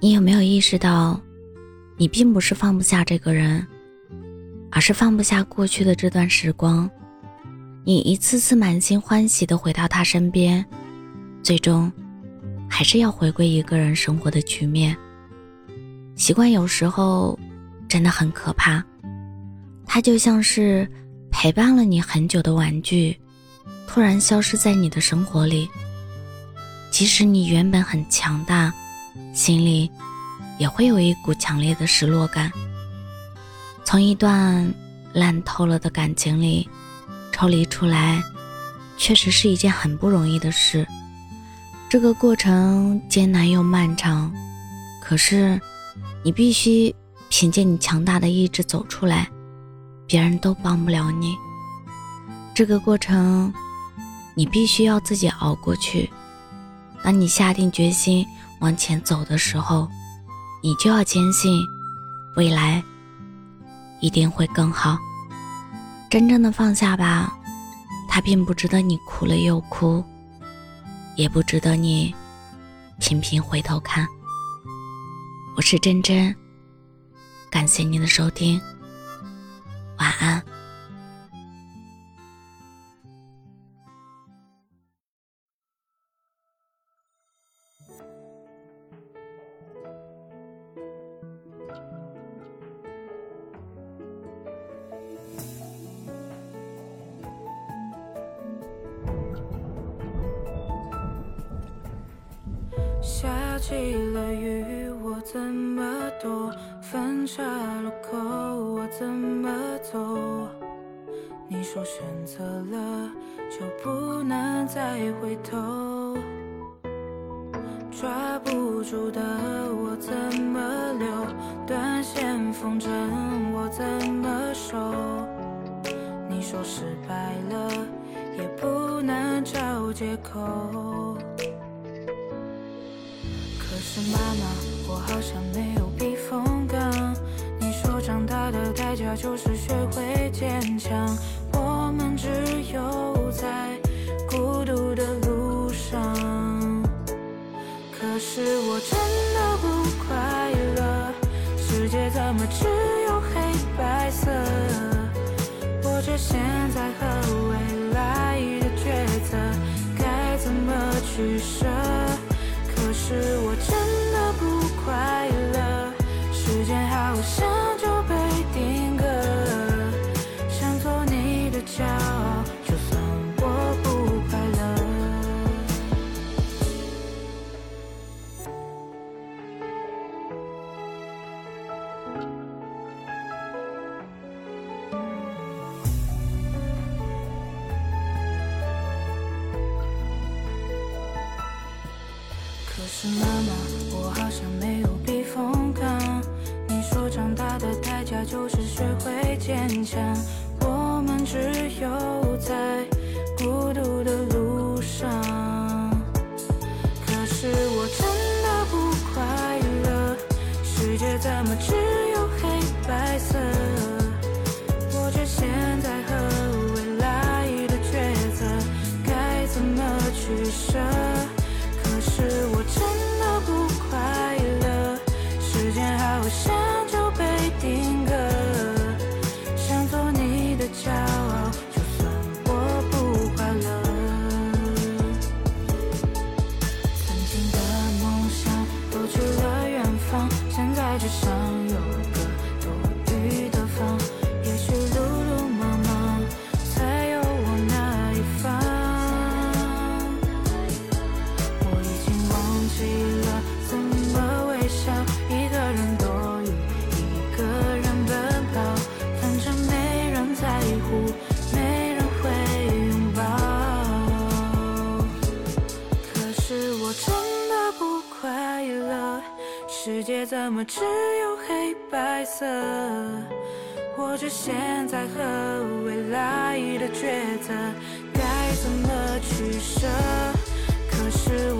你有没有意识到，你并不是放不下这个人，而是放不下过去的这段时光。你一次次满心欢喜的回到他身边，最终还是要回归一个人生活的局面。习惯有时候真的很可怕，它就像是陪伴了你很久的玩具，突然消失在你的生活里。即使你原本很强大。心里也会有一股强烈的失落感。从一段烂透了的感情里抽离出来，确实是一件很不容易的事。这个过程艰难又漫长，可是你必须凭借你强大的意志走出来，别人都帮不了你。这个过程你必须要自己熬过去。当你下定决心。往前走的时候，你就要坚信，未来一定会更好。真正的放下吧，它并不值得你哭了又哭，也不值得你频频回头看。我是真真，感谢您的收听，晚安。起了雨，我怎么躲？分岔路口，我怎么走？你说选择了就不能再回头，抓不住的我怎么留？断线风筝我怎么收？你说失败了也不能找借口。是妈妈，我好像没有避风港。你说长大的代价就是学会坚强，我们只有在孤独的路上。可是我真的不快乐，世界怎么只有黑白色？我这现在和未来的抉择，该怎么取舍？可是是妈妈，我好像没有避风港。你说长大的代价就是学会坚强，我们只有在孤独的路上。可是我真的不快乐，世界怎么只有黑白色？我这现在和未来的抉择，该怎么取舍？可是我骄傲，就算我不快乐。曾经的梦想都去了远方，现在只剩怎么只有黑白色？我这现在和未来的抉择，该怎么取舍？可是我。